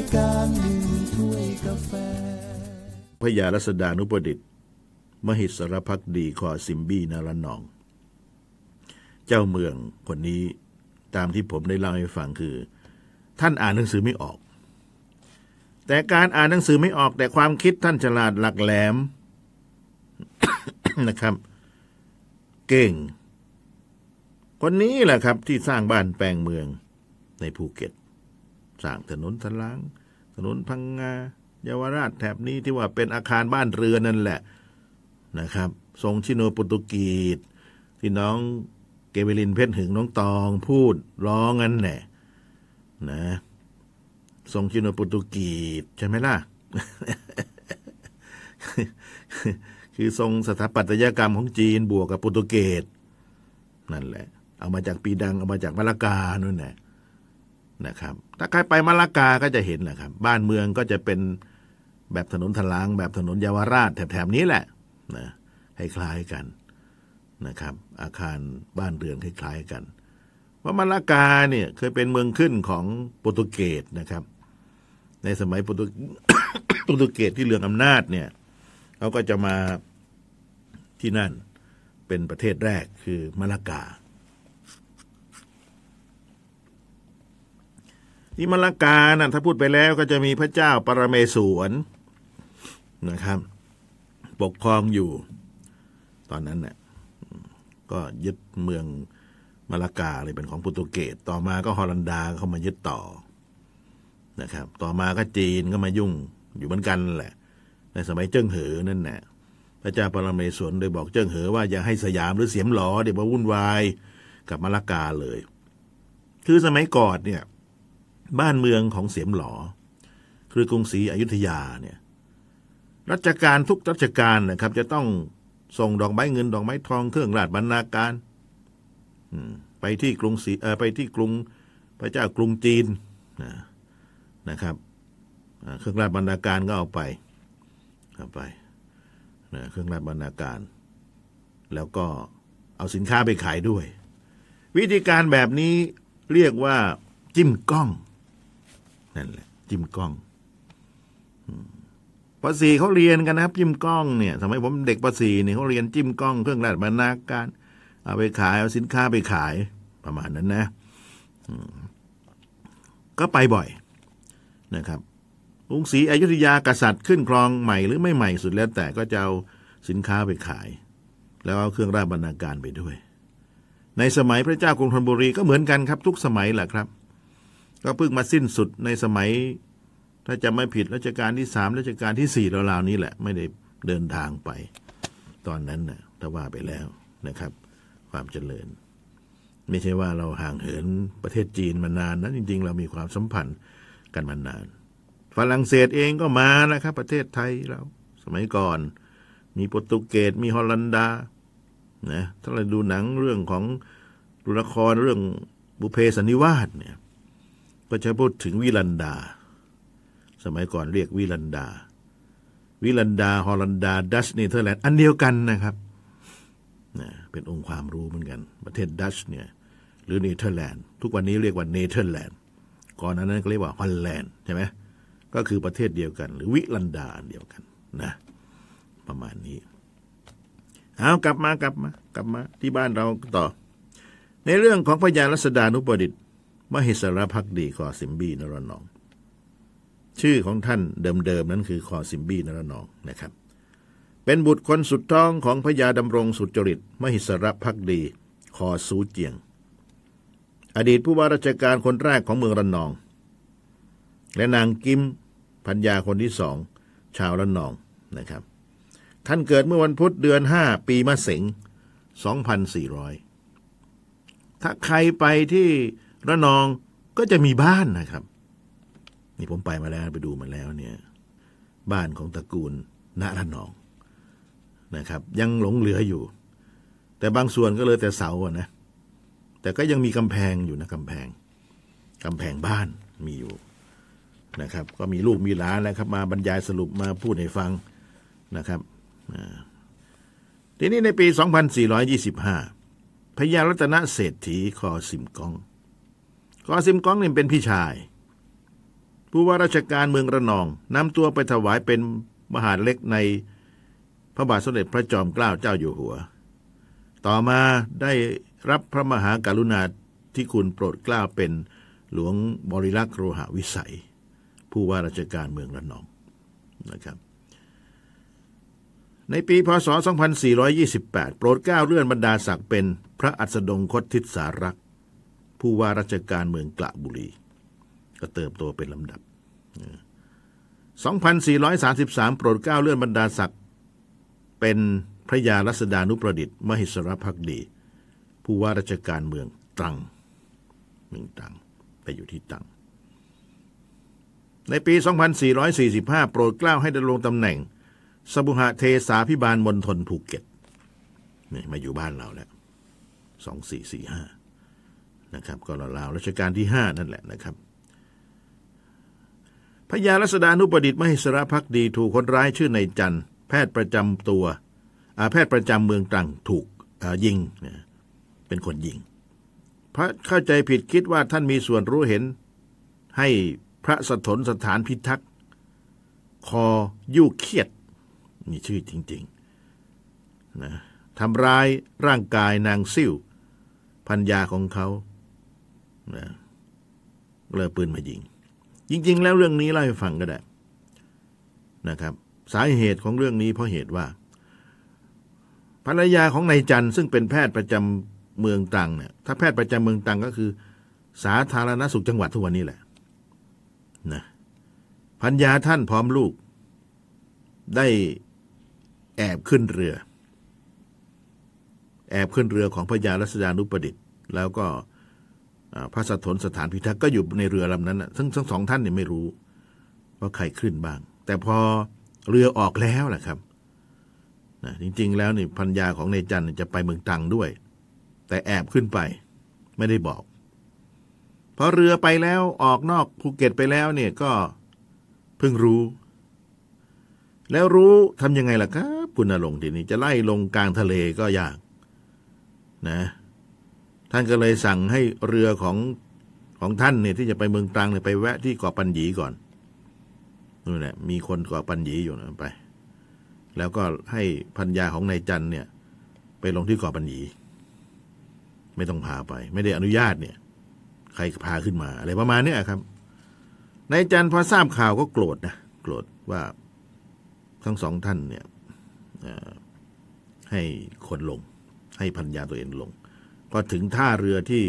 ายการดื่มถ้วยกาแฟ พระยารัศดานุประดิษฐ์ มหิสรพักดีคอซิมบี้นารนอง เจ้าเมืองคนนี้ตามที่ผมได้เล่าให้ฟังคือ ท่านอ่านหนังสือไม่ออก แต่การอ่านหนังสือไม่ออกแต่ความคิดท่านฉลาดหลักแหลมนะครับ เก่ง คนนี้แหละครับที่สร้างบ้านแปลงเมืองในภูเก็ต สร้างถนนทลาง ถนนพังงาเยาวราชแถบนี้ที่ว่าเป็นอาคารบ้านเรือนนั่นแหละนะครับทรงชิโนโปรตุกีสที่น้องเกเวลินเพชรหึงน้องตองพูดร้องงั้นแหละนะทรงชิโนโปรตุกีสใช่ไหมล่ะ คือทรงสถาปัตยกรรมของจีนบวกกับโปรตุเกสนั่นแหละ เอามาจากปีดังเอามาจากมะละกานู่นแหละ นะครับ ถ้าใครไปมะละกาก็จะเห็นแหละครับ บ้านเมืองก็จะเป็นแบบถนนทลาง แบบถนนเยาวราชแถบๆนี้แหละนะคล้ายๆกันนะครับ อาคารบ้านเรือนคล้ายๆกันเพรามะละกาเนี่ยเคยเป็นเมืองขึ้นของโปรตุเกสนะครับ ในสมัยโปรตุโปรตุเกสที่เรืองอำนาจเนี่ยเขาก็จะมาที่นั่นเป็นประเทศแรกคือมะละกา ที่มะละกานะถ้าพูดไปแล้วก็จะมีพระเจ้าปรเมศวรนะครับ ปกครองอยู่ ตอนนั้นเนี่ยก็ยึดเมืองมะละกาเลยเป็นของโปรตุเกสต่อมาก็ฮอลันดาเข้ามายึดต่อนะครับ ต่อมาก็จีนก็มายุ่งอยู่เหมือนกันแหละ ในสมัยเจิ้งเหอนั่นแหละพระเจ้าปรเมศวรโดยบอกเจิ้งเหอว่าอย่าให้สยามหรือเสียมหลอเดี๋ยวมาวุ่นวายกับมะละกาเลย คือสมัยก่อนเนี่ย บ้านเมืองของเสียมหลอ คือกรุงศรีอยุธยาเนี่ยรัชการทุกรัชการนะครับ จะต้องส่งดอกไม้เงินดอกไม้ทองเครื่องราชบรรณาการไปที่กรุงศรีเออไปที่กรุงพระเจ้ากรุงจีนนะครับเครื่องราชบรรณาการก็เอาไปเอาไปนะเครื่องราชบรรณาการ แล้วก็เอาสินค้าไปขายด้วย วิธีการแบบนี้เรียกว่าจิ้มกล้อง นั่นแหละ จิ้มกล้องปสีเขาเรียนกันนะครับ จิ้มกล้องเนี่ย สมัยผมเด็กปสีเนี่ยเขาเรียนจิ้มกล้องเครื่องราชบรรณาการ เอาไปขายเอาสินค้าไปขายประมาณนั้นนะก็ไปบ่อยนะครับกรุงศรีอยุธยากษัตริย์ขึ้นครองใหม่หรือไม่ใหม่สุดแล้ว แต่ก็จะเอาสินค้าไปขาย แล้วเอาเครื่องราชบรรณาการไปด้วย ในสมัยพระเจ้ากรุงธนบุรีก็เหมือนกันครับ ทุกสมัยแหละครับ ก็เพิ่งมาสิ้นสุดในสมัย ถ้าจะไม่ผิดรัชกาลที่สามรัชกาลที่สี่ราวๆนี้แหละ ไม่ได้เดินทางไป ตอนนั้นนะถ้าว่าไปแล้วนะครับ ความเจริญ ไม่ใช่ว่าเราห่างเหินประเทศจีนมานานนะจริง ๆ เรามีความสัมพันธ์กันมานานฝรั่งเศสเองก็มานะครับ ประเทศไทยเราสมัยก่อน มีโปรตุเกสมีฮอลันดานะถ้าเราดูหนังเรื่องของดูละครเรื่องบุเพสันนิวาสเนี่ย ก็จะพูดถึงวิลันดา สมัยก่อนเรียกวิลันดา วิลันดา ฮอลันดา ดัตช์ เนเธอร์แลนด์ อันเดียวกันนะครับ เป็นองค์ความรู้เหมือนกัน ประเทศดัตช์เนี่ย หรือเนเธอร์แลนด์ ทุกวันนี้เรียกว่าเนเธอร์แลนด์ ก่อนหนานั้นก็เรียกว่าฮอลแลนด์ใช่ไหมก็คือประเทศเดียวกัน หรือวิลันดาอันเดียวกันนะ ประมาณนี้ เอากลับมากลับมากลับมาที่บ้านเราต่อ ในเรื่องของพระยารัษฎานุประดิษฐ์ มหิศรภักดีคอซิมบี๊ ณ ระนอง ชื่อของท่านเดิมๆนั้นคือคอซิมบี๊ ณ ระนองนะครับ เป็นบุตรคนสุดท้องของพระยาดำรงสุจริต มหิศรภักดีคอซู้เจียง อดีตผู้ว่าราชการคนแรกของเมืองระนอง และนางกิมภรรยาคนที่สองชาวระนองนะครับ ท่านเกิดเมื่อวันพุธเดือนห้าปีมะเส็ง2400 ถ้าใครไปที่ ระนองก็จะมีบ้านนะครับ นี่ผมไปมาแล้วไปดูมาแล้วเนี่ย บ้านของตระกูลณระนองนะครับ ยังหลงเหลืออยู่ แต่บางส่วนก็เลยแต่เสาอะนะ แต่ก็ยังมีกำแพงอยู่นะกำแพงกำแพงบ้านมีอยู่นะครับ ก็มีลูกมีหลานแล้วครับ มาบรรยายสรุปมาพูดให้ฟังนะครับทีนี้ในปี 2425พญารัตนเศรษฐีคอสิมกอง คอสิมก้องนี่เป็นพี่ชาย ผู้ว่าราชการเมืองระนองนำตัวไปถวายเป็นมหาเล็กในพระบาทสมเด็จพระจอมเกล้าเจ้าอยู่หัว ต่อมาได้รับพระมหากรุณาธิคุณโปรดเกล้าเป็นหลวงบริลักษ์โรหวิสัย ผู้ว่าราชการเมืองระนองนะครับ ในปีพศ 2428 โปรดเกล้าเลื่อนบรรดาศักดิ์เป็นพระอัสดงคตทิศสารักษ์ ผู้ว่าราชการเมืองกระบุรี ก็เติบโตเป็นลำดับ 2433 โปรดเกล้าเลื่อนบรรดาศักดิ์เป็นพระยารัศดานุประดิษฐ์มหิสรพักดี ผู้ว่าราชการเมืองตรังเมืองตรังไปอยู่ที่ตรัง ในปี 2445 โปรดเกล้าให้ดำรงตำแหน่งสบุหะเทสาพิบาลมณฑลภูเก็ตนี่มาอยู่บ้านเราแล้ว 2445 นะครับก็ราวๆรัชกาลที่ 5 นั่นแหละนะครับพระยารัศดานุประดิษฐ์มหิสรพักดีถูกคนร้ายชื่อในจันแพทย์ประจำตัวแพทย์ประจำเมืองตรังถูกยิงเป็นคนยิง พระเข้าใจผิดคิดว่าท่านมีส่วนรู้เห็น ให้พระสถนสถานพิทักษ์คอยุ่เคียดนี่ชื่อจริงๆนะทำร้ายร่างกายนางซิ่วพันยาของเขา นะเลยปืนมายิง จริง ๆ แล้วเรื่องนี้เล่าให้ฟังก็ได้นะครับ สาเหตุของเรื่องนี้เพราะเหตุว่า ภรรยาของนายจันทร์ซึ่งเป็นแพทย์ประจำเมืองตรังเนี่ยถ้าแพทย์ประจำเมืองตรังก็คือ สาธารณสุขจังหวัดทุกวันนี้แหละนะพันยาท่านพร้อมลูก ได้แอบขึ้นเรือ แอบขึ้นเรือของพระยารัศดานุประดิษฐ์ แล้วก็ พระสถนสถานพิทักษ์ก็อยู่ในเรือลำนั้นนะซึ่งทั้งสองท่านเนี่ยไม่รู้ ว่าใครขึ้นบ้าง แต่พอเรือออกแล้วแหละครับนะจริง ๆ แล้วนี่พันยาของนายจันจะไปเมืองตังด้วย แต่แอบขึ้นไป ไม่ได้บอกพอเรือไปแล้วออกนอกภูเก็ตไปแล้วเนี่ยก็เพิ่งรู้ แล้วรู้ทำยังไงล่ะครับคุณนรงทีนี้จะไล่ลงกลางทะเลก็ยาก นะ ท่านก็เลยสั่งให้เรือของของท่านเนี่ยที่จะไปเมืองตรังเนี่ยไปแวะที่เกาะปัญญีก่อนนู่นแหละมีคนเกาะปัญญีอยู่นะไป แล้วก็ให้พันยาของนายจันเนี่ย ไปลงที่เกาะปัญญี ไม่ต้องพาไป ไม่ได้อนุญาตเนี่ย ใครพาขึ้นมา อะไรประมาณนี้ครับนายจันพอทราบข่าวก็โกรธนะโกรธว่าทั้งสองท่านเนี่ยให้คนลง ให้พันยาตัวเองลง พอถึงท่าเรือที่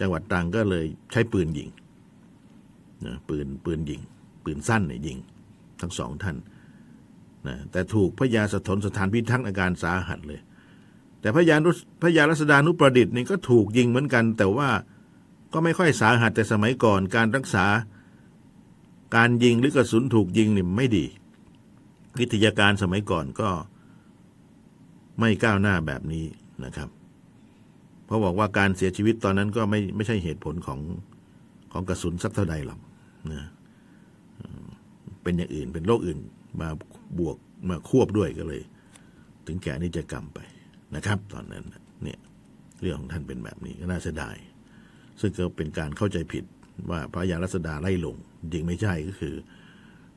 จังหวัดตรังก็เลยใช้ปืนยิงนะปืนปืนยิง ปืนสั้นเนี่ยยิง ทั้งสองท่านนะแต่ถูกพระยาสถนสถานพิทักษ์อาการสาหัสเลย แต่พระยานุพระยารัศดานุประดิษฐ์นี่ก็ถูกยิงเหมือนกัน แต่ว่าก็ไม่ค่อยสาหัสแต่สมัยก่อนการรักษา การยิงหรือกระสุนถูกยิงนี่ไม่ดี วิทยาการสมัยก่อนก็ไม่ก้าวหน้าแบบนี้นะครับ เพราะบอกว่าการเสียชีวิตตอนนั้นก็ไม่ไม่ใช่เหตุผลของของกระสุนสักเท่าใดหรอกนะเป็นอย่างอื่นเป็นโรคอื่นมาบวกมาควบด้วยก็เลย ถึงแก่นิจกรรมไปนะครับ ตอนนั้นเนี่ยเรื่องของท่านเป็นแบบนี้ก็น่าเสียดายซึ่งก็เป็นการเข้าใจผิดว่าพระยารัศดาไล่ลงจริงไม่ใช่ก็คือ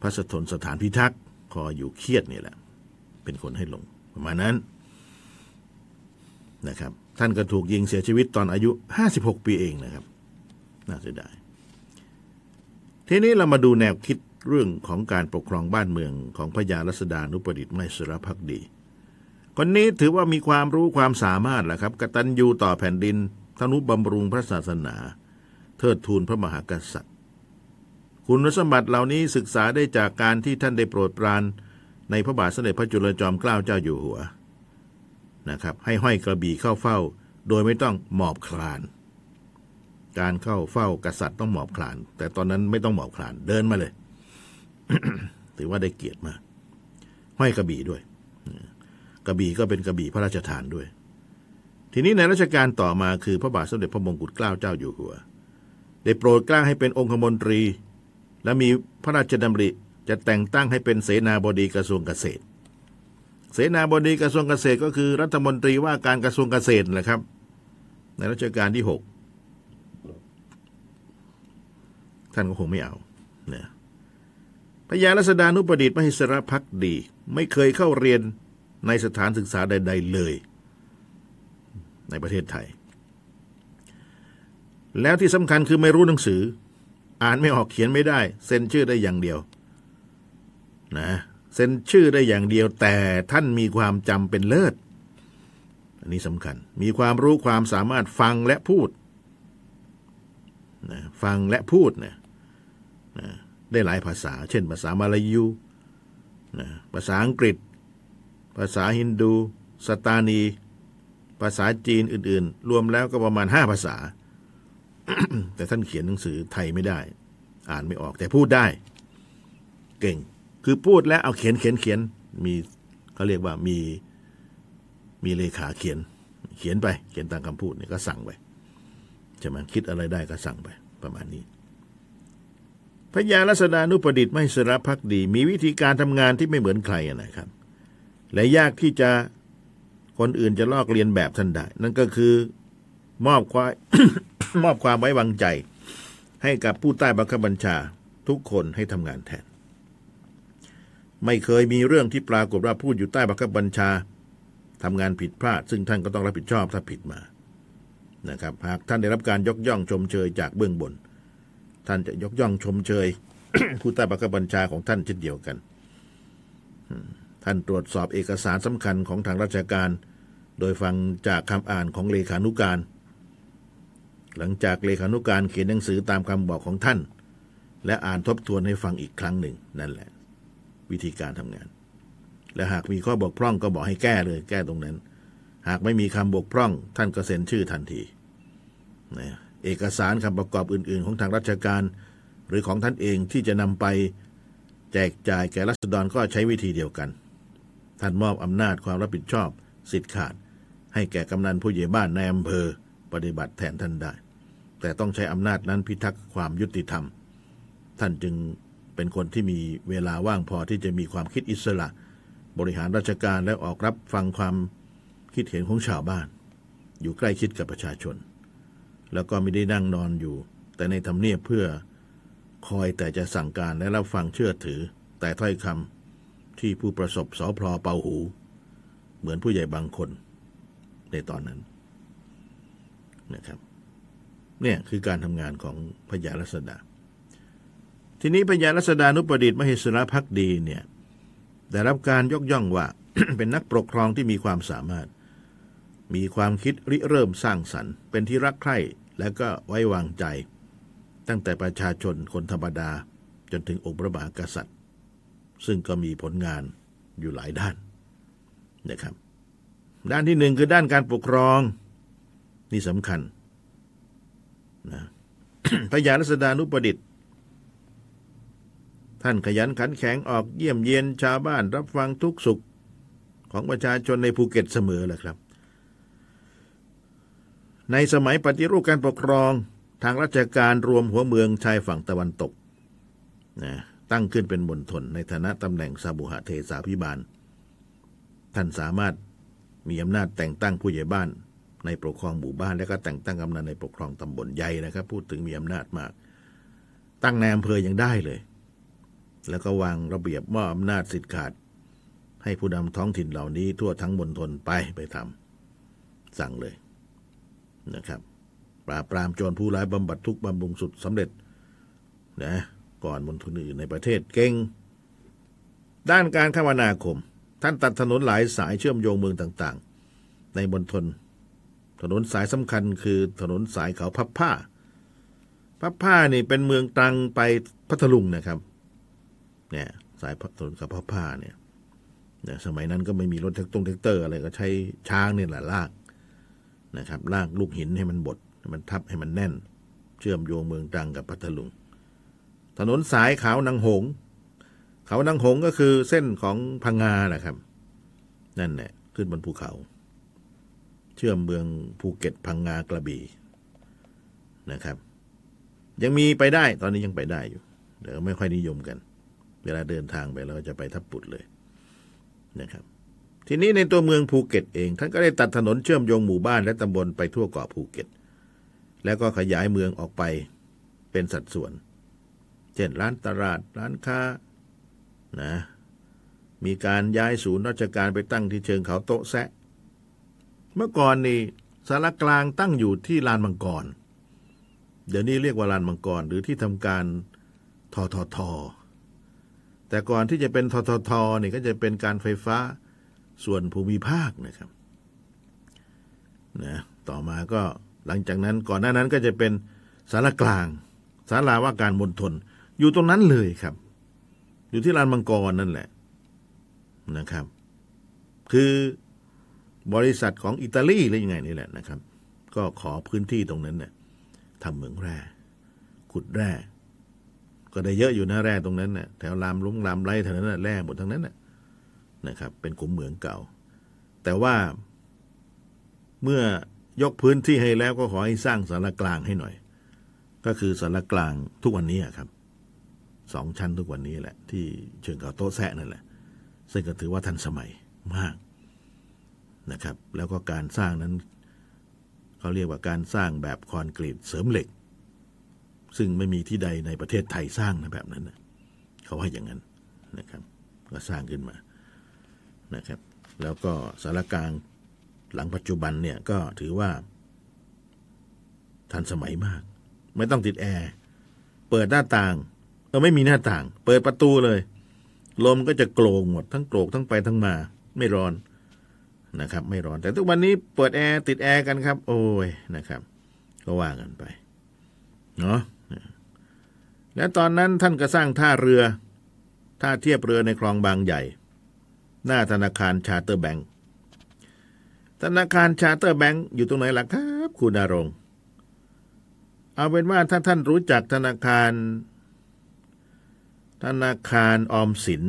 พระสถนสถานพิทักษ์คออยู่เครียดนี่แหละ เป็นคนให้ลงประมาณนั้นนะครับ ท่านก็ถูกยิงเสียชีวิตตอนอายุ 56 ปีเองนะครับ น่าเสียดาย ทีนี้เรามาดูแนวคิดเรื่องของการปกครองบ้านเมืองของพระยารัศดานุประดิษฐ์ไมสรพักดี คนนี้ถือว่ามีความรู้ความสามารถแหละครับกตัญญูต่อแผ่นดินทนุบำรุงพระศาสนา เทิดทูนพระมหากษัตริย์ คุณสมบัติเหล่านี้ศึกษาได้จากการที่ท่านได้โปรดปรานในพระบาทสมเด็จพระจุลจอมเกล้าเจ้าอยู่หัว นะครับ ให้ห้อยกระบี่เข้าเฝ้า โดยไม่ต้องหมอบคลาน การเข้าเฝ้ากษัตริย์ต้องหมอบคลาน แต่ตอนนั้นไม่ต้องหมอบคลานเดินมาเลย ถือว่าได้เกียรติมากห้อยกระบี่ด้วยกระบี่ก็เป็นกระบี่พระราชทานด้วย ทีนี้ในรัชกาลต่อมาคือพระบาทสมเด็จพระมงกุฎเกล้าเจ้าอยู่หัว ได้โปรดเกล้าให้เป็นองคมนตรี และมีพระราชดำริจะแต่งตั้งให้เป็นเสนาบดีกระทรวงเกษตร เสนาบดีกระทรวงเกษตรก็คือรัฐมนตรีว่าการกระทรวงเกษตรแหละครับ ในรัชกาลที่หกท่านก็คงไม่เอาเนี่ยพญารัศดานุประดิษฐ์มหิสรพักดี ไม่เคยเข้าเรียนในสถานศึกษาใด ๆ เลย ในประเทศไทย แล้วที่สำคัญคือไม่รู้หนังสือ อ่านไม่ออกเขียนไม่ได้ เซ็นชื่อได้อย่างเดียว นะ เซ็นชื่อได้อย่างเดียวแต่ท่านมีความจำเป็นเลิศ อันนี้สำคัญ มีความรู้ความสามารถฟังและพูดนะฟังและพูดนะนะได้หลายภาษา เช่น ภาษามาลายูนะภาษาอังกฤษ ภาษาฮินดู สตานี ภาษาจีนอื่น ๆ รวมแล้วก็ประมาณห้าภาษา แต่ท่านเขียนหนังสือไทยไม่ได้ อ่านไม่ออกแต่พูดได้ เก่ง คือพูดแล้วเอาเขียนเขียนเขียนมีเขาเรียกว่ามีมีเลขาเขียน เขียนไป เขียนตามคำพูดนี่ก็สั่งไปใช่ไหมคิดอะไรได้ก็สั่งไป ประมาณนี้พญาลัษดานุประดิษฐ์ไม่สระพักดี มีวิธีการทำงานที่ไม่เหมือนใครนะครับ และยากที่จะคนอื่นจะลอกเรียนแบบท่านได้ นั่นก็คือมอบความมอบความไว้วางใจ ให้กับผู้ใต้บังคับบัญชาทุกคนให้ทำงานแทน ไม่เคยมีเรื่องที่ปรากฏว่าผู้อยู่ใต้บังคับบัญชาทำงานผิดพลาด ซึ่งท่านก็ต้องรับผิดชอบถ้าผิดมานะครับ หากท่านได้รับการยกย่องชมเชยจากเบื้องบน ท่านจะยกย่องชมเชยผู้ใต้บังคับบัญชาของท่านเช่นเดียวกันท่านตรวจสอบเอกสารสำคัญของทางราชการ โดยฟังจากคำอ่านของเลขานุการ หลังจากเลขานุการเขียนหนังสือตามคำบอกของท่าน และอ่านทบทวนให้ฟังอีกครั้งหนึ่งนั่นแหละ วิธีการทำงาน และหากมีข้อบกพร่องก็บอกให้แก้เลยแก้ตรงนั้น หากไม่มีคำบกพร่อง ท่านก็เซ็นชื่อทันทีนะเอกสารคำประกอบอื่น ๆ ของทางราชการ หรือของท่านเองที่จะนำไปแจกจ่ายแก่รัษฎรก็ใช้วิธีเดียวกัน ท่านมอบอำนาจความรับผิดชอบ สิทธิ์ขาด ให้แก่กำนันผู้ใหญ่บ้านในอำเภอปฏิบัติแทนท่านได้ แต่ต้องใช้อำนาจนั้นพิทักษ์ความยุติธรรม ท่านจึง เป็นคนที่มีเวลาว่างพอที่จะมีความคิดอิสระ บริหารราชการและออกรับฟังความคิดเห็นของชาวบ้าน อยู่ใกล้ชิดกับประชาชน แล้วก็ไม่ได้นั่งนอนอยู่ แต่ในทำเนียบเพื่อคอยแต่จะสั่งการและรับฟังเชื่อถือ แต่ถ้อยคำที่ผู้ประสบสอพลอเป่าหู เหมือนผู้ใหญ่บางคน ในตอนนั้นนะครับ เนี่ยคือการทำงานของพญารัษดา ทีนี้พญารัษดานุประดิษฐ์มหิสรพักดีเนี่ยได้รับการยกย่องว่าเป็นนักปกครองที่มีความสามารถ มีความคิดริเริ่มสร้างสรรค์ เป็นที่รักใคร่และก็ไว้วางใจ ตั้งแต่ประชาชนคนธรรมดาจนถึงองค์พระมหากษัตริย์ ซึ่งก็มีผลงานอยู่หลายด้านนะครับ ด้านที่หนึ่งคือด้านการปกครอง นี่สำคัญนะพญารัษดานุประดิษฐ์ ท่านขยันขันแข็งออกเยี่ยมเยียนชาวบ้านรับฟังทุกสุขของประชาชนในภูเก็ตเสมอแหละครับ ในสมัยปฏิรูปการปกครองทางราชการรวมหัวเมืองชายฝั่งตะวันตกนะตั้งขึ้นเป็นมณฑลในฐานะตำแหน่งสาบุหะเทสาพิบาล ท่านสามารถมีอำนาจแต่งตั้งผู้ใหญ่บ้าน ในปกครองหมู่บ้านและก็แต่งตั้งกำนันในปกครองตำบลใหญ่นะครับ พูดถึงมีอำนาจมาก ตั้งในอำเภอยังได้เลย แล้วก็วางระเบียบมอบอำนาจสิทธิ์ขาด ให้ผู้นำท้องถิ่นเหล่านี้ทั่วทั้งมณฑลไปไปทำสั่งเลยนะครับ ปราบปรามโจรผู้ร้ายบำบัดทุกบำรุงสุดสำเร็จนะก่อนมณฑลอื่นในประเทศเก่ง ด้านการคมนาคม ท่านตัดถนนหลายสายเชื่อมโยงเมืองต่างๆ ในมณฑลถนนสายสำคัญคือถนนสายเขาพับผ้า พับผ้านี่เป็นเมืองตรังไปพัทลุงนะครับ เนี่ยสายถนนเขาพับผ้าเนี่ยเนี่ยสมัยนั้นก็ไม่มีรถแทรกตงแทรกเตอร์อะไรก็ใช้ช้างเนี่ยแหละลากนะครับลากลูกหินให้มันบดมันทับให้มันแน่น เชื่อมโยงเมืองตรังกับพัทลุง ถนนสายเขานางหงส์ เขานางหงส์ก็คือเส้นของพังงาแหละครับ นั่นแหละขึ้นบนภูเขา เชื่อมเมืองภูเก็ตพังงากระบี่นะครับ ยังมีไปได้ตอนนี้ยังไปได้อยู่เดี๋ยวไม่ค่อยนิยมกัน เวลาเดินทางไปเราจะไปทับปุดเลยนะครับ ทีนี้ในตัวเมืองภูเก็ตเอง ท่านก็ได้ตัดถนนเชื่อมโยงหมู่บ้านและตำบลไปทั่วเกาะภูเก็ต แล้วก็ขยายเมืองออกไปเป็นสัดส่วน เช่นร้านตลาดร้านค้านะมีการย้ายศูนย์ราชการไปตั้งที่เชิงเขาโต๊ะแซะ เมื่อก่อนนี่สารกลางตั้งอยู่ที่ลานมังกร เดี๋ยวนี้เรียกว่าลานมังกร หรือที่ทำการททท แต่ก่อนที่จะเป็นทททนี่ก็จะเป็นการไฟฟ้าส่วนภูมิภาคนะครับนะต่อมาก็หลังจากนั้นก่อนหน้านั้นก็จะเป็นสารกลางสาราว่าการมณฑลอยู่ตรงนั้นเลยครับ อยู่ที่ลานมังกรนั่นแหละนะครับ คือบริษัทของอิตาลีหรือยังไงนี่แหละนะครับ ก็ขอพื้นที่ตรงนั้นเนี่ยทำเหมืองแร่ขุดแร่ ก็ได้เยอะอยู่นะแร่ตรงนั้นน่ะแถวลามลุงลามไรแถวนั้นน่ะแร่หมดทั้งนั้นน่ะนะครับ เป็นกลุ่มเหมืองเก่า แต่ว่าเมื่อยกพื้นที่ให้แล้วก็ขอให้สร้างสารกลางให้หน่อย ก็คือสารกลางทุกวันนี้ครับสองชั้นทุกวันนี้แหละ ที่เชิงเขาโต๊ะแซะนั่นแหละ ซึ่งก็ถือว่าทันสมัยมากนะครับ แล้วก็การสร้างนั้นเขาเรียกว่าการสร้างแบบคอนกรีตเสริมเหล็ก ซึ่งไม่มีที่ใดในประเทศไทยสร้างนะแบบนั้นนะเขาให้อย่างนั้นนะครับ ก็สร้างขึ้นมานะครับ แล้วก็สารกลางหลังปัจจุบันเนี่ยก็ถือว่า ทันสมัยมาก ไม่ต้องติดแอร์ เปิดหน้าต่างเออไม่มีหน้าต่าง เปิดประตูเลย ลมก็จะโกลงหมดทั้งโกรกทั้งไปทั้งมา ไม่ร้อนนะครับ ไม่ร้อน แต่ทุกวันนี้เปิดแอร์ติดแอร์กันครับ โอ้ยนะครับ ก็ว่ากันไปเนาะ และตอนนั้นท่านก็สร้างท่าเรือ ท่าเทียบเรือในคลองบางใหญ่ หน้าธนาคาร Chartered Bank ธนาคาร Chartered Bank อยู่ตรงไหนล่ะครับคุณอารงเอาเป็นว่าถ้าท่านรู้จักธนาคาร ธนาคารออมสิน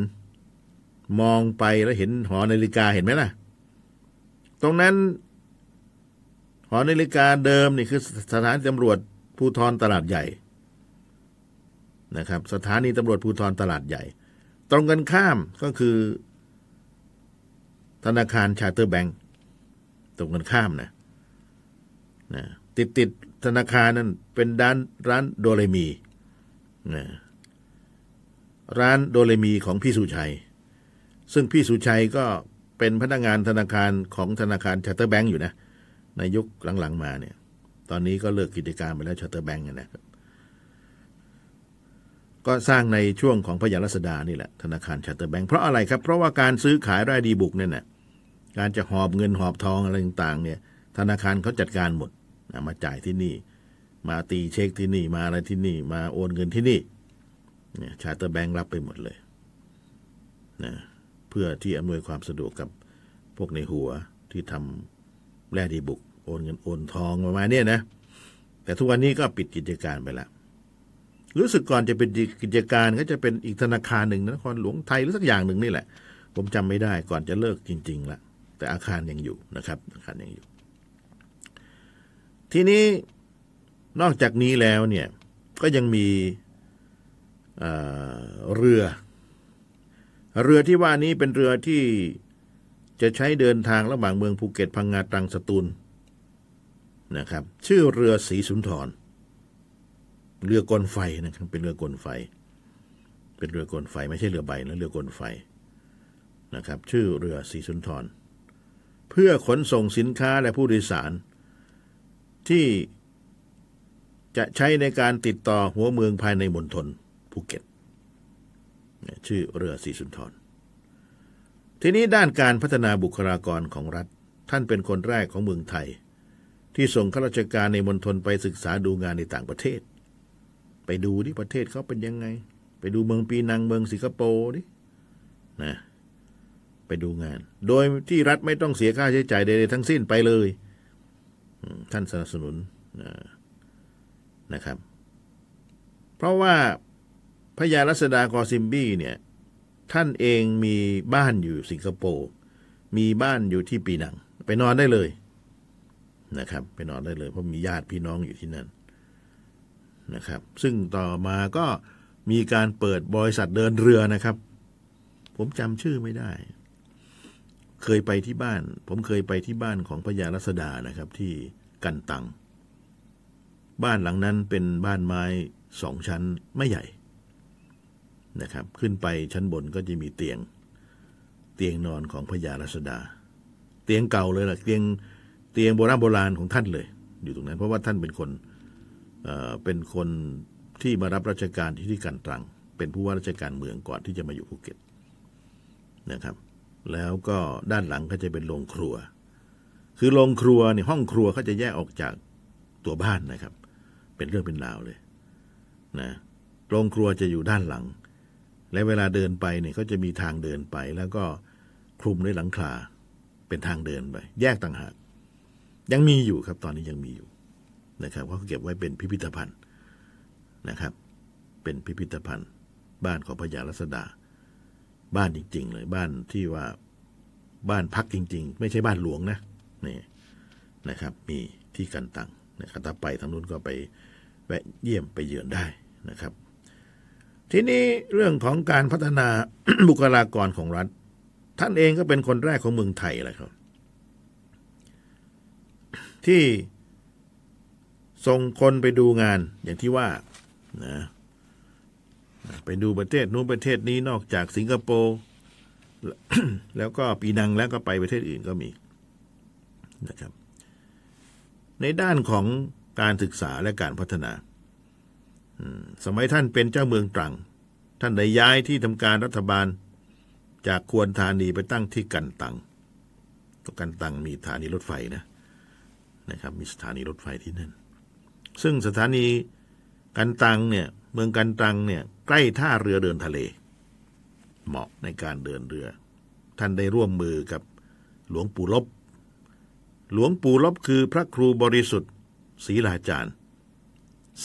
มองไปแล้วเห็นหอนาฬิกาเห็นไหมล่ะ ตรงนั้นหอนาฬิกาเดิมนี่คือสถานตำรวจภูธรตลาดใหญ่ นะครับ สถานีตำรวจภูธรตลาดใหญ่ ตรงกันข้ามก็คือ ธนาคารชาเตอร์แบงก์ตรงกันข้ามนะนะติดติดธนาคารนั่นเป็นด้านร้านโดเรมีนะร้านโดเรมีของพี่สุชัย ซึ่งพี่สุชัยก็เป็นพนักงานธนาคารของธนาคาร Chartered Bank อยู่นะ ในยุคหลังๆมาเนี่ย ตอนนี้ก็เลิกกิจการไปแล้ว Chartered Bank นะครับ ก็สร้างในช่วงของพระยารัษฎานี่แหละธนาคาร Chartered Bank เพราะอะไรครับ เพราะว่าการซื้อขายแร่ดีบุกเนี่ยนะการจะหอบเงินหอบทองอะไรต่างๆเนี่ย ธนาคารเขาจัดการหมดมาจ่ายที่นี่ มาตีเช็คที่นี่มาอะไรที่นี่ มาโอนเงินที่นี่เนี่ย Chartered Bank รับไปหมดเลยนะเพื่อที่อำนวยความสะดวกกับพวกในหัวที่ทำแร่ดีบุก โอนเงินโอนทองประมาณนี้นะแต่ทุกวันนี้ก็ปิดกิจการไปแล้ว รู้สึกก่อนจะเป็นกิจการก็จะเป็นอีกธนาคารหนึ่งนครหลวงไทยหรือสักอย่างหนึ่งนี่แหละ ผมจำไม่ได้ก่อนจะเลิกจริงๆละแต่อาคารยังอยู่นะครับ อาคารยังอยู่ ทีนี้นอกจากนี้แล้วเนี่ยก็ยังมีเเรือ เรือที่ว่านี้เป็นเรือที่จะใช้เดินทางระหว่างเมืองภูเก็ตพังงาตรังสตูลนะครับ ชื่อเรือสีสุนทร เรือกลไฟนะครับเป็นเรือกลไฟ เป็นเรือกลไฟ ไม่ใช่เรือใบนะเรือกลไฟนะครับ ชื่อเรือสีสุนทร เพื่อขนส่งสินค้าและผู้โดยสาร ที่จะใช้ในการติดต่อหัวเมืองภายในมณฑลภูเก็ต ชื่อเรือสีสุนทร ทีนี้ด้านการพัฒนาบุคลากรของรัฐ ท่านเป็นคนแรกของเมืองไทย ที่ส่งข้าราชการในมณฑลไปศึกษาดูงานในต่างประเทศ ไปดูดิประเทศเขาเป็นยังไง ไปดูเมืองปีนังเมืองสิงคโปร์ดินะไปดูงาน โดยที่รัฐไม่ต้องเสียค่าใช้จ่ายใดๆทั้งสิ้นไปเลย ท่านสนับสนุนนะครับ เพราะว่าพญารัศดากอซิมบี้เนี่ย ท่านเองมีบ้านอยู่สิงคโปร์มีบ้านอยู่ที่ปีนัง ไปนอนได้เลยนะครับ ไปนอนได้เลยเพราะมีญาติพี่น้องอยู่ที่นั่น นะครับ ซึ่งต่อมาก็มีการเปิดบริษัทเดินเรือนะครับ ผมจำชื่อไม่ได้ เคยไปที่บ้าน ผมเคยไปที่บ้านของพญารัศดานะครับ ที่กันตัง บ้านหลังนั้นเป็นบ้านไม้สองชั้นไม่ใหญ่นะครับ ขึ้นไปชั้นบนก็จะมีเตียง เตียงนอนของพญารัศดา เตียงเก่าเลยล่ะเตียงเตียงโบราณโบราณของท่านเลย อยู่ตรงนั้น เพราะว่าท่านเป็นคน เป็นคนที่มารับราชการที่ที่กันตรัง เป็นผู้ว่าราชการเมืองก่อนที่จะมาอยู่ภูเก็ตนะครับ แล้วก็ด้านหลังก็จะเป็นโรงครัว คือโรงครัวเนี่ยห้องครัวเขาจะแยกออกจากตัวบ้านนะครับ เป็นเรื่องเป็นราวเลยนะโรงครัวจะอยู่ด้านหลัง และเวลาเดินไปเนี่ยก็จะมีทางเดินไป แล้วก็คลุมด้วยหลังคาเป็นทางเดินไป แยกต่างหากยังมีอยู่ครับตอนนี้ยังมีอยู่ นะครับเขาเก็บไว้เป็นพิพิธภัณฑ์นะครับ เป็นพิพิธภัณฑ์ บ้านของพญารัศดา บ้านจริง ๆ เลยบ้านที่ว่าบ้านพักจริง ๆ ไม่ใช่บ้านหลวงนะนี่นะครับ มีที่กันตังนะครับถ้าไปทางนู้นก็ไปแวะเยี่ยมไปเยือนได้นะครับ ทีนี้เรื่องของการพัฒนาบุคลากรของรัฐ ท่านเองก็เป็นคนแรกของเมืองไทยแหละครับ ที่ ส่งคนไปดูงานอย่างที่ว่านะไปดูประเทศนู้นประเทศนี้นอกจากสิงคโปร์แล้วก็ปีนังแล้วก็ไปประเทศอื่นก็มีนะครับ ในด้านของการศึกษาและการพัฒนาสมัยท่านเป็นเจ้าเมืองตรัง ท่านได้ย้ายที่ทำการรัฐบาลจากควรธานีไปตั้งที่กันตังก็กันตังมีสถานีรถไฟนะนะครับ มีสถานีรถไฟที่นั่น ซึ่งสถานีกันตังเนี่ยเมืองกันตังเนี่ยใกล้ท่าเรือเดินทะเล เหมาะในการเดินเรือ ท่านได้ร่วมมือกับหลวงปู่ลบ หลวงปู่ลบคือพระครูบริสุทธิ์ศรีลาจารย์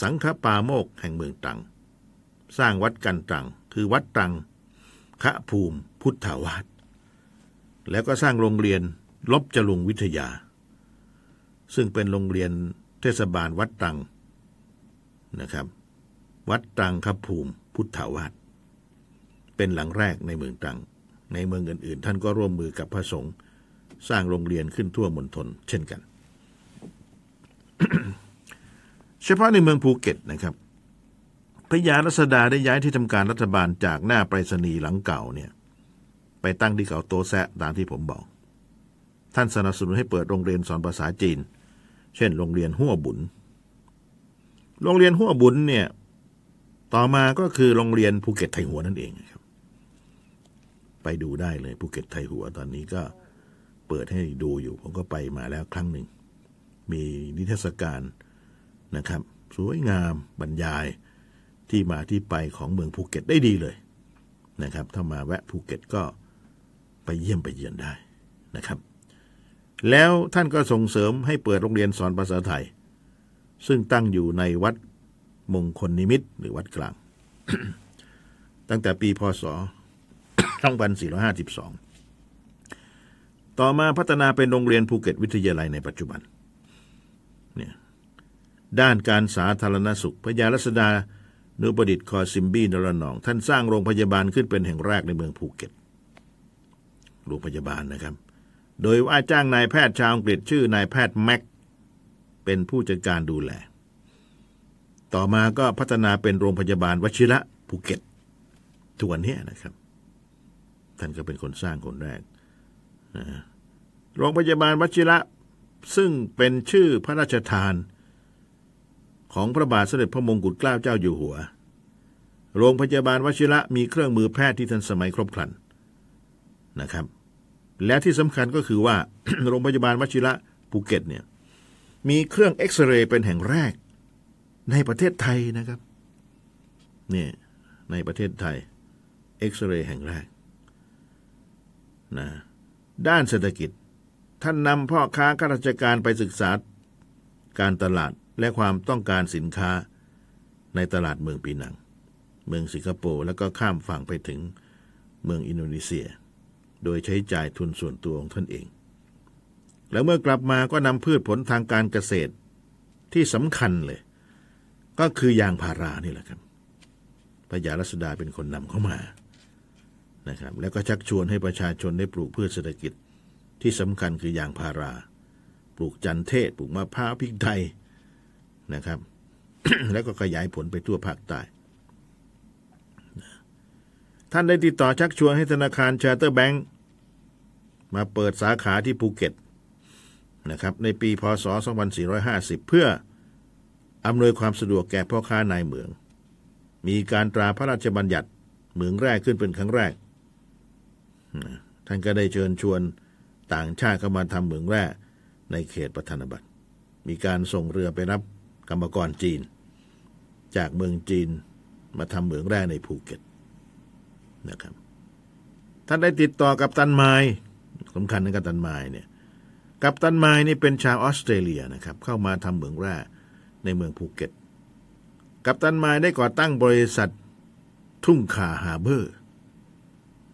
สังฆปาโมกแห่งเมืองตรัง สร้างวัดกันตังคือวัดตรังคะภูมิพุทธาวาสแล้วก็สร้างโรงเรียนลบจรุงวิทยา ซึ่งเป็นโรงเรียน เทศบาลวัดตรังนะครับ วัดตรังคภูมิ พุทธาวาสเป็นหลังแรกในเมืองตรัง ในเมืองอื่นๆ ท่านก็ร่วมมือกับพระสงฆ์สร้างโรงเรียนขึ้นทั่วมณฑลเช่นกัน เฉพาะในเมืองภูเก็ตนะครับพระยารัษฎาได้ย้ายที่ทำการรัฐบาลจากหน้าไปรษณีย์หลังเก่าเนี่ย ไปตั้งที่เขาโต๊ะแซะตามที่ผมบอก ท่านสนับสนุนให้เปิดโรงเรียนสอนภาษาจีน เช่น โรงเรียนหัวบุ๋น โรงเรียนหัวบุ๋นเนี่ย ต่อมาก็คือโรงเรียนภูเก็ตไทยหัวนั่นเองครับ ไปดูได้เลยภูเก็ตไทยหัวตอนนี้ก็เปิดให้ดูอยู่ ผมก็ไปมาแล้วครั้งหนึ่ง มีนิทรรศการนะครับ สวยงามบรรยายที่มาที่ไปของเมืองภูเก็ตได้ดีเลยนะครับ ถ้ามาแวะภูเก็ตก็ไปเยี่ยมไปเยือนได้นะครับ แล้วท่านก็ส่งเสริมให้เปิดโรงเรียนสอนภาษาไทย ซึ่งตั้งอยู่ในวัดมงคลนิมิตหรือวัดกลาง ตั้งแต่ปีพศ 2452 ต่อมาพัฒนาเป็นโรงเรียนภูเก็ตวิทยาลัยในปัจจุบันเนี่ยด้านการสาธารณสุขพระยารัษฎานุประดิษฐ์คอซิมบี๊ ณ ระนอง ท่านสร้างโรงพยาบาลขึ้นเป็นแห่งแรกในเมืองภูเก็ต โรงพยาบาลนะครับ โดยว่าจ้างนายแพทย์ชาวอังกฤษชื่อนายแพทย์แม็ก เป็นผู้จัดการดูแล ต่อมาก็พัฒนาเป็นโรงพยาบาลวชิระภูเก็ตทุกวันนี้นะครับ ท่านก็เป็นคนสร้างคนแรก โรงพยาบาลวชิระซึ่งเป็นชื่อพระราชทาน ของพระบาทสมเด็จพระมงกุฎเกล้าเจ้าอยู่หัว โรงพยาบาลวชิระมีเครื่องมือแพทย์ที่ทันสมัยครบครันนะครับ และที่สำคัญก็คือว่าโรงพยาบาลวชิระภูเก็ตเนี่ยมีเครื่องเอ็กซเรย์เป็นแห่งแรก ในประเทศไทยนะครับเนี่ยในประเทศไทยเอ็กซเรย์แห่งแรกนะด้านเศรษฐกิจ ท่านนำพ่อค้าข้าราชการไปศึกษาการตลาดและความต้องการสินค้าในตลาดเมืองปีนัง เมืองสิงคโปร์แล้วก็ข้ามฝั่งไปถึงเมืองอินโดนีเซีย โดยใช้จ่ายทุนส่วนตัวของท่านเอง แล้วเมื่อกลับมาก็นำพืชผลทางการเกษตรที่สำคัญเลย ก็คือยางพารานี่แหละครับพระยารัษฎาเป็นคนนำเข้ามานะครับแล้วก็ชักชวนให้ประชาชนได้ปลูกพืชเศรษฐกิจที่สำคัญคือยางพารา ปลูกจันทน์เทศ ปลูกมะพร้าวพริกไทยนะครับ แล้วก็ขยายผลไปทั่วภาคใต้ ท่านได้ติดต่อชักชวนให้ธนาคาร Chartered Bankมาเปิดสาขาที่ภูเก็ตนะครับในปีพศ 2450 เพื่ออำนวยความสะดวกแก่พ่อค้านายเหมือง มีการตราพระราชบัญญัติเหมืองแร่ขึ้นเป็นครั้งแรก ท่านก็ได้เชิญชวนต่างชาติเข้ามาทำเหมืองแร่ในเขตประธานาบัตรมีการส่งเรือไปรับกรรมกรจีน จากเมืองจีนมาทำเหมืองแร่ในภูเก็ต นะครับท่านได้ติดต่อกัปตันไมล์สำคัญนะกัปตันไมล์เนี่ยกัปตันไมล์นี่เป็นชาวออสเตรเลียนะครับเข้ามาทำเหมืองแร่ในเมืองภูเก็ต กัปตันไมล์ได้ก่อตั้งบริษัททุ่งคา Harbour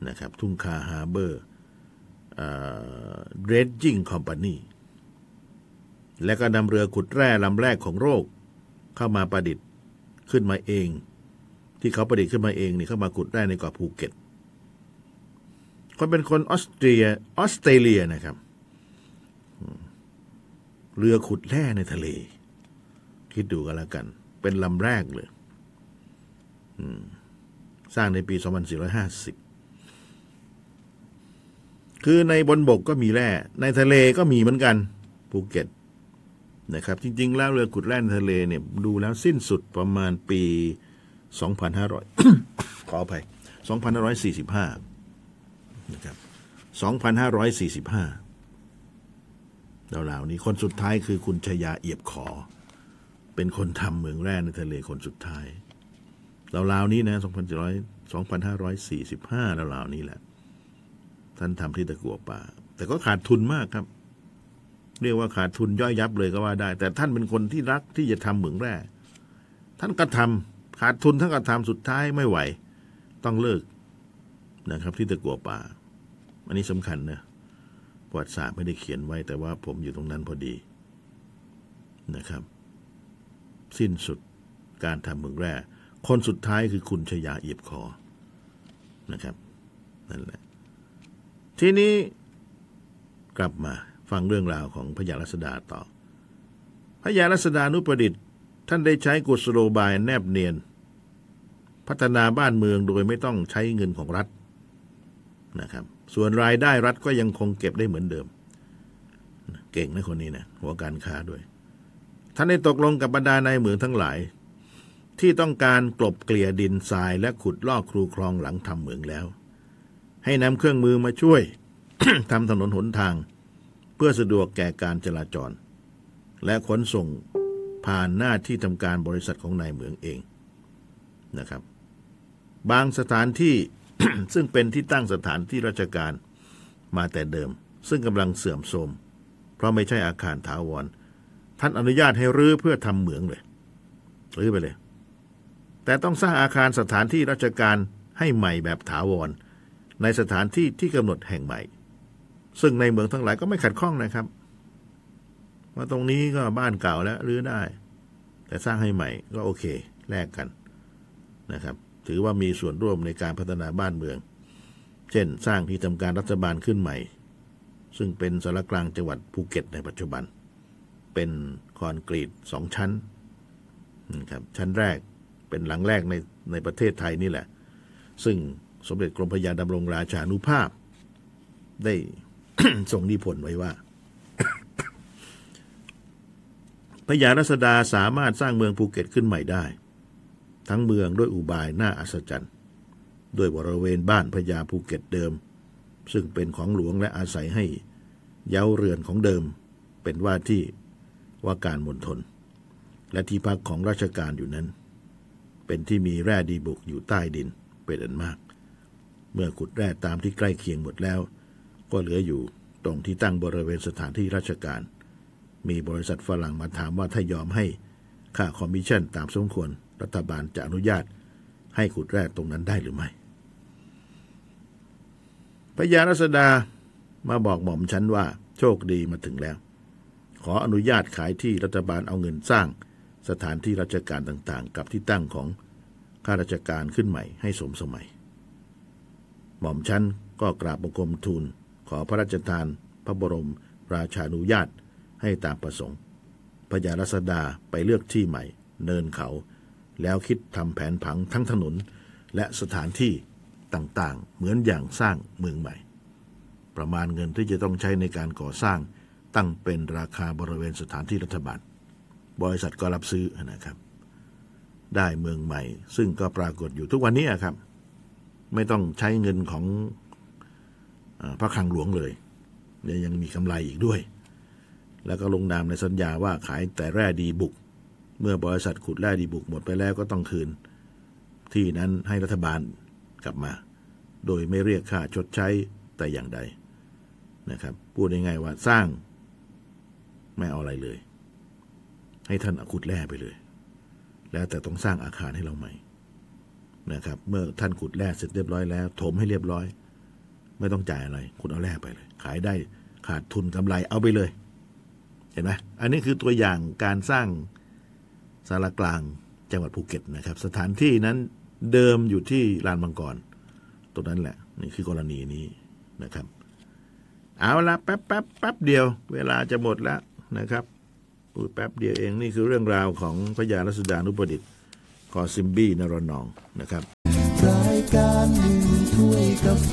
นะครับทุ่งคา Harbour Dredging Company และก็นำเรือขุดแร่ลำแรกของโลกเข้ามาประดิษฐ์ขึ้นมาเอง ที่เขาประดิษฐ์ขึ้นมาเองนี่เข้ามาขุดแร่ในเกาะภูเก็ตคนเป็นคนออสเตรียออสเตรเลียนะครับ เรือขุดแร่ในทะเล คิดดูกันแล้วกัน เป็นลำแรกเลยสร้างในปี 2450 คือในบนบกก็มีแร่ ในทะเลก็มีเหมือนกันภูเก็ตนะครับ จริง ๆ แล้วเรือขุดแร่ในทะเลเนี่ย ดูแล้วสิ้นสุดประมาณปี 2,500 ขออภัย2,545นะครับ2,545ราวๆนี้คนสุดท้ายคือคุณชยาเอียบขอ เป็นคนทำเมืองแร่ในทะเลคนสุดท้ายราวๆนี้นะ2,545ราวๆนี้แหละ ท่านทำที่ตะกัวป่า แต่ก็ขาดทุนมากครับ เรียกว่าขาดทุนย่อยยับเลยก็ว่าได้ แต่ท่านเป็นคนที่รักที่จะทำเหมืองแร่ ท่านก็ทำ ขาดทุนท่านก็ทำสุดท้ายไม่ไหว ต้องเลิกนะครับ ที่ตะกัวป่า อันนี้สำคัญนะประวัติศาสตร์ไม่ได้เขียนไว้ แต่ว่าผมอยู่ตรงนั้นพอดีนะครับ สิ้นสุดการทำเมืองแร่ คนสุดท้ายคือคุณชยาเอียบคอนะครับนั่นแหละทีนี้กลับมาฟังเรื่องราวของพญารัศดาต่อพญารัศดานุประดิษฐ์ ท่านได้ใช้กุศโลบายแนบเนียน พัฒนาบ้านเมืองโดยไม่ต้องใช้เงินของรัฐนะครับ ส่วนรายได้รัฐก็ยังคงเก็บได้เหมือนเดิม เก่งนะคนนี้นะหัวการค้าด้วย ท่านได้ตกลงกับบรรดานายเหมืองทั้งหลาย ที่ต้องการกลบเกลี่ยดินทรายและขุดลอกครูคลองหลังทำเหมืองแล้ว ให้นำเครื่องมือมาช่วยทำถนนหนทาง เพื่อสะดวกแก่การจราจร และขนส่ง ผ่านหน้าที่ทำการบริษัทของนายเหมืองเองนะครับ บางสถานที่ซึ่งเป็นที่ตั้งสถานที่ราชการมาแต่เดิม ซึ่งกำลังเสื่อมโทรมเพราะไม่ใช่อาคารถาวร ท่านอนุญาตให้รื้อเพื่อทำเหมืองเลยรื้อไปเลย แต่ต้องสร้างอาคารสถานที่ราชการให้ใหม่แบบถาวร ในสถานที่ที่กำหนดแห่งใหม่ ซึ่งในเมืองทั้งหลายก็ไม่ขัดข้องนะครับ ว่าตรงนี้ก็บ้านเก่าแล้วรื้อได้ แต่สร้างให้ใหม่ก็โอเคแลกกันนะครับ ถือว่ามีส่วนร่วมในการพัฒนาบ้านเมือง เช่น สร้างที่ทำการรัฐบาลขึ้นใหม่ ซึ่งเป็นสารกลางจังหวัดภูเก็ตในปัจจุบัน เป็นคอนกรีตสองชั้นนะครับชั้นแรกเป็นหลังแรกในในประเทศไทยนี่แหละ ซึ่งสมเด็จกรมพระยาดำรงราชานุภาพ ได้ส่งนิพนธ์ไว้ว่า พระยารัศดาสามารถสร้างเมืองภูเก็ตขึ้นใหม่ได้ ทั้งเมืองด้วยอุบายน่าอัศจรรย์ด้วยบริเวณบ้านพระยาภูเก็ตเดิม ซึ่งเป็นของหลวงและอาศัยใช้เหย้าเรือนของเดิม เป็นว่าที่ว่าการมณฑลและที่พักของราชการอยู่นั้น เป็นที่มีแร่ดีบุกอยู่ใต้ดินเป็นอันมาก เมื่อขุดแร่ตามที่ใกล้เคียงหมดแล้ว ก็เหลืออยู่ตรงที่ตั้งบริเวณสถานที่ราชการ มีบริษัทฝรั่งมาถามว่าถ้ายอมให้ค่าคอมมิชชั่นตามสมควร รัฐบาลจะอนุญาตให้ขุดแร่ตรงนั้นได้หรือไม่พญารัศดามาบอกหม่อมฉันว่าโชคดีมาถึงแล้ว ขออนุญาตขายที่รัฐบาลเอาเงินสร้าง สถานที่ราชการต่างๆ กับที่ตั้งของข้าราชการขึ้นใหม่ให้สมสมัย หม่อมชันก็กราบบังคมทูลขอพระราชทาน พระบรมราชานุญาต ให้ตามประสงค์พญารัศดาไปเลือกที่ใหม่ เนินเขา แล้วคิดทำแผนผังทั้งถนน และสถานที่ต่างๆ เหมือนอย่างสร้างเมืองใหม่ ประมาณเงินที่จะต้องใช้ในการก่อสร้างตั้งเป็นราคาบริเวณสถานที่รัฐบาล บริษัทก็รับซื้อนะครับ ได้เมืองใหม่ ซึ่งก็ปรากฏอยู่ทุกวันนี้ครับ ไม่ต้องใช้เงินของอพระคลังหลวงเลยเนี่ยยังมีกำไรอีกด้วย แล้วก็ลงนามในสัญญาว่าขายแต่แร่ดีบุก เมื่อบริษัทขุดแร่ดีบุกหมดไปแล้วก็ต้องคืน ที่นั้นให้รัฐบาลกลับมา โดยไม่เรียกค่าชดใช้แต่อย่างใดนะครับ พูดง่ายๆว่าสร้าง ไม่เอาอะไรเลย ให้ท่านขุดแร่ไปเลย แล้วแต่ต้องสร้างอาคารให้เราใหม่นะครับ เมื่อท่านขุดแร่เสร็จเรียบร้อยแล้ว ถมให้เรียบร้อย ไม่ต้องจ่ายอะไร คุณเอาแร่ไปเลย ขายได้ขาดทุนกำไรเอาไปเลย เห็นไหมอันนี้คือตัวอย่างการสร้างสารกลางจังหวัดภูเก็ตนะครับ สถานที่นั้นเดิมอยู่ที่ลานมังกรตรงนั้นแหละ นี่คือกรณีนี้นะครับ เอาละแป๊บแป๊บแป๊บเดียว เวลาจะหมดแล้วนะครับพูดแป๊บเดียวเองนี่คือเรื่องราวของพระยารัศดานุประดิษฐ์คอซิมบี้นรนองนะครับรายการหนึ่งถ้วยกาแฟ